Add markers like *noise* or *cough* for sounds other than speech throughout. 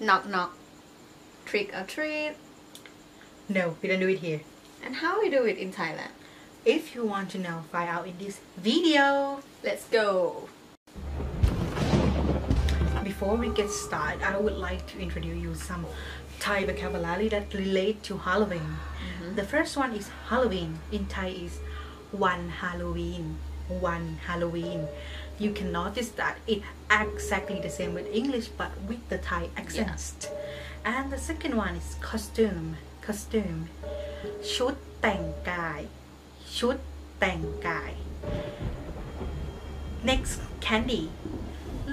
knock knock, trick or treat, No, we don't do it here. and how we do it in Thailand. If you want to know, find out in this video. Let's go. Before we get started, I would like to introduce you some Thai vocabulary that relate to Halloween. Mm-hmm. The first one is Halloween. In Thai is one Halloween. One Halloween You can notice that it exactly the same with English but with the Thai accent. And the second one is costume. Costume. ชุดแต่งกาย ชุดแต่งกาย next candy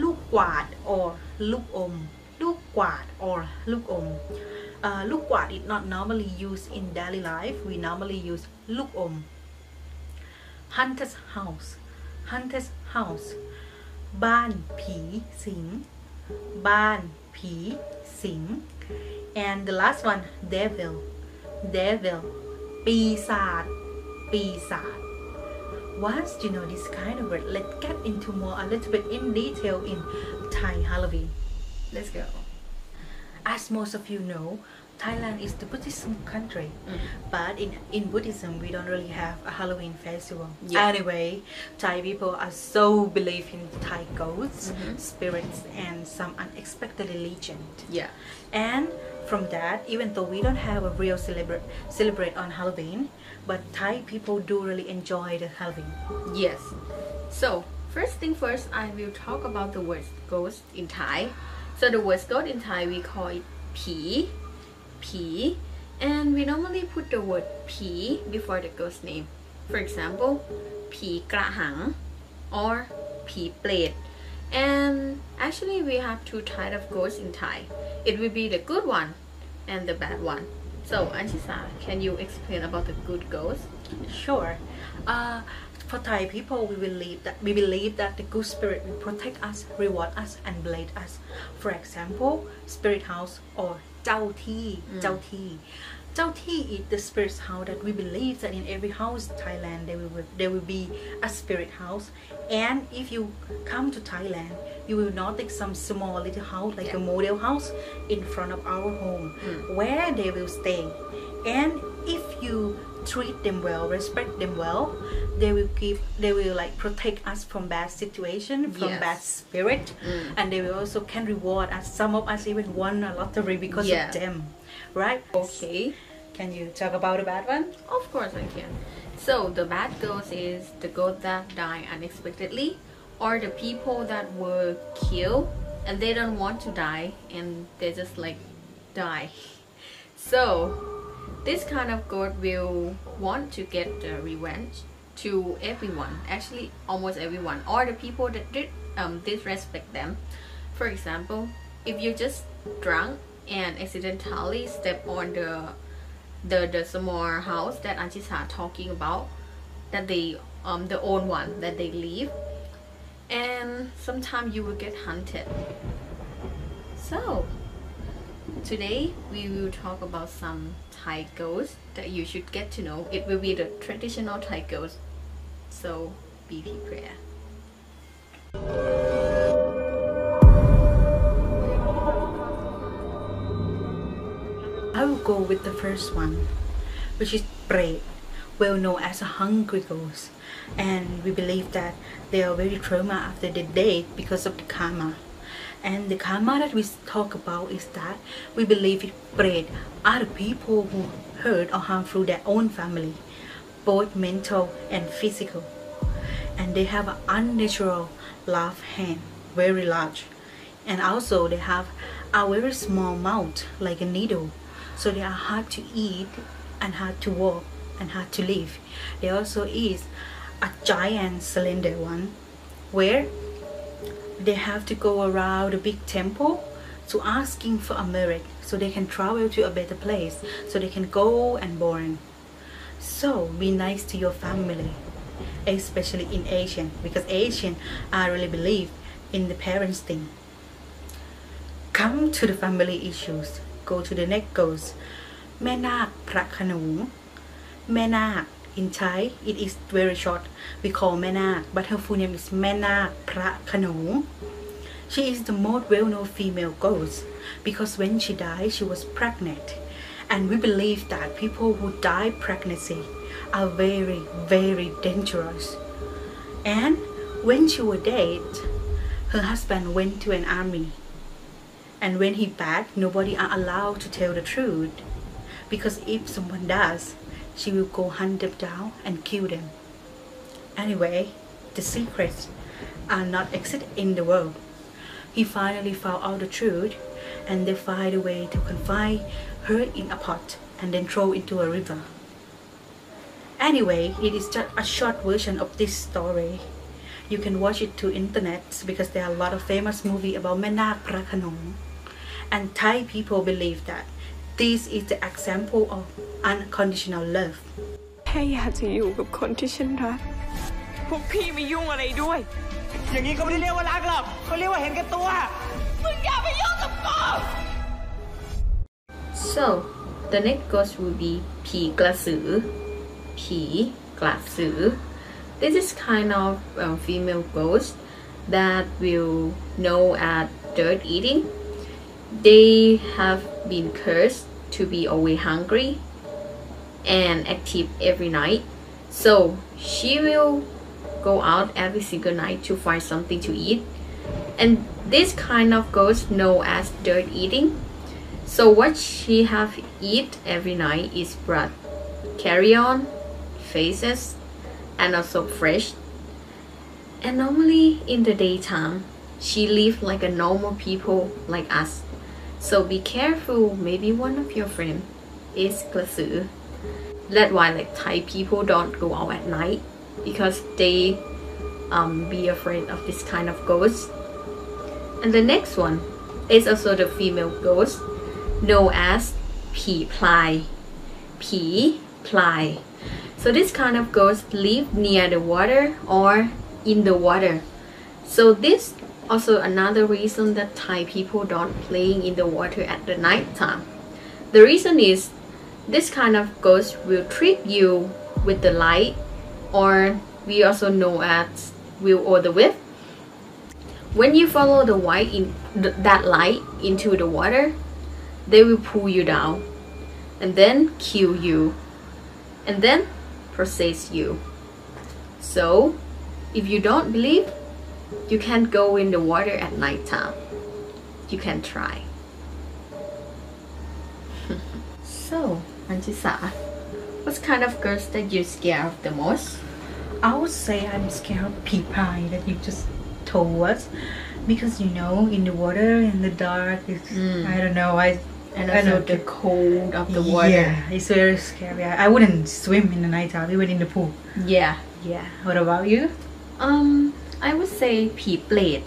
ลูกกวาด or ลูกอม ลูกกวาด or ลูกอม uh, ลูกกวาด is not normally used in daily life we normally use ลูกอม hunter's house hunter's house บ้านผีสิง บ้านผีสิง and the last one devil devil ปีศาจปีศาจ Once you know this kind of word, let's get into more a little bit in detail in Thai Halloween. Let's go. As most of you know, Thailand is the Buddhism country, but in, in Buddhism we don't really have a Halloween festival. Yeah. Anyway, Thai people are so believe in Thai ghosts, Mhm. spirits, and some unexpected legend. Yeah. And from that, even though we don't have a real celebrate celebrate on Halloween, but Thai people do really enjoy the Halloween. Yes. So, first thing first, I will talk about the word ghost in Thai. So, the word ghost in Thai, we call it pi, pi, and we normally put the word pi before the ghost name. For example, pi krahang or pi plate. And actually, we have two types of ghosts in Thai. It will be the good one and the bad one. So, Anchisa, can you explain about the good ghost? Sure. Uh, for Thai people, we believe that we believe that the good spirit will protect us, reward us, and bless us. For example, spirit house or เจ้าที่ Mm. เจ้าที่ เจ้าที่ is the spirit house that we believe that in every house in Thailand there will there will be a spirit house. And if you come to Thailand, you will notice some small little house like a Yeah. model house in front of our home Mm. where they will stay. And if you treat them well, respect them well, they will give they will like protect us from bad situation, from Yes. bad spirit, Mm. and they will also can reward us. Some of us even won a lottery because Yeah. of them. Right? Okay. Can you talk about a bad one? Of course I can. So the bad ghost is the ghost that die unexpectedly or the people that were killed and they don't want to die and they just like die. So this kind of god will want to get the revenge to everyone, actually almost everyone, or the people that did um, disrespect them. For example, if you're just drunk and accidentally step on the the the small house that Anchisa talking about that they um the own one that they live and sometimes you will get hunted so today we will talk about some Thai ghosts that you should get to know it will be the traditional Thai ghost so be prepared I will go with the first one, which is Pret, well known as a hungry ghost. And we believe that they are very trauma after the death because of the karma. And the karma that we talk about is that we believe it bred the people who hurt or harm through their own family, both mental and physical. And they have an unnatural left hand, very large. And also they have a very small mouth like a needle so they are hard to eat and hard to walk and hard to live there also is a giant slender one where they have to go around a big temple to asking for a merit so they can travel to a better place so they can go and born so be nice to your family especially in asian because asian i really believe in the parents thing come to the family issues go to the next goes แม่นาคพระโขนงแม่นาค in Thai it is very short. We call Mae Nak but her full name is Mae Nak Pra she is the most well-known female ghost because when she died she was pregnant. And we believe that people who die pregnancy are very very dangerous. And when she was dead her husband went to an army. And when he back nobody are allowed to tell the truth because if someone does she will go hunt them down and kill them. Anyway, the secrets are not exist in the world. He finally found out the truth and they find a way to confine her in a pot and then throw into a river. Anyway, it is just a short version of this story. You can watch it to internet because there are a lot of famous movie about Mae Nak Prakanong. And Thai people believe that this is the example of unconditional love. แค่อยากจะอยู่กับคนที่ฉันรัก พวกพี่ไม่ยุ่งอะไรด้วย อย่างนี้เขาไม่ได้เรียกว่ารักหรอกเขาเรียกว่าเห็นแก่ตัว So the next ghost will be ผีกระสือผีกระสือ This is kind of a female ghost that will know at dirt eating. They have been cursed to be always hungry and active every night. So she will go out every single night to find something to eat. And this kind of ghost known as dirt eating. So what she have eat every night is blood, carrion, faces, and also fresh. And normally in the daytime, she live like a normal people like us. So be careful, maybe one of your friend is Kra Sue. That's why like Thai people don't go out at night because they um, be afraid of this kind of ghost. And the next one is also the female ghost known as Pi Ply. Pi Ply. So this kind of ghost live near the water or in the water. So this also another reason that Thai people don't playing in the water at the night time. The reason is this kind of ghost will trick you with the light or we also know as will or the whip. When you follow the white in th- that light into the water, they will pull you down and then kill you and then process you. So, if you don't believe, you can't go in the water at night time. You can try. *laughs* so, Anchisa, what kind of girls that you scare of the most? I would say I'm scared of pea pie that you just told us because you know in the water in the dark it's Mm. I don't know I And I know the cold of the water. yeah it's very scary I, I wouldn't swim in the night time even in the pool Yeah. yeah what about you um, I would say pea plate.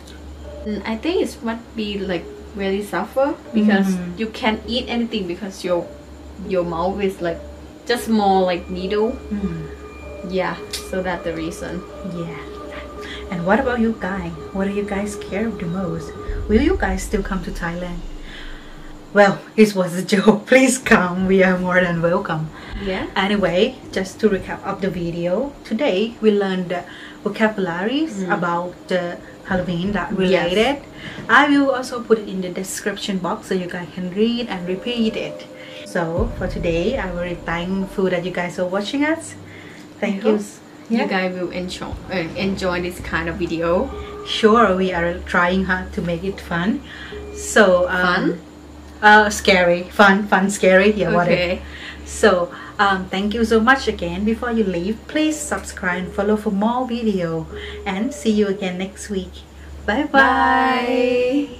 I think it must be like really suffer because mm -hmm. you can't eat anything because your your mouth is like just more like needle. Mm -hmm. Yeah, so that's the reason. Yeah. And what about you guys? What do you guys care the most? Will you guys still come to Thailand? Well this was a joke *laughs* please come we are more than welcome Yeah. Anyway, just to recap of the video, today we learned the vocabularies about the Halloween that related. I will also put it in the description box so you guys can read and repeat it. So for today, I very thankful that you guys are watching us. Thank you. hope You guys will enjoy uh, enjoy this kind of video. Sure, we are trying hard to make it fun. So um, Fun? Uh, scary, fun, fun, scary. Yeah, whatever. Okay. So, um, thank you so much again. Before you leave, please subscribe and follow for more video. And see you again next week. Bye bye. Bye.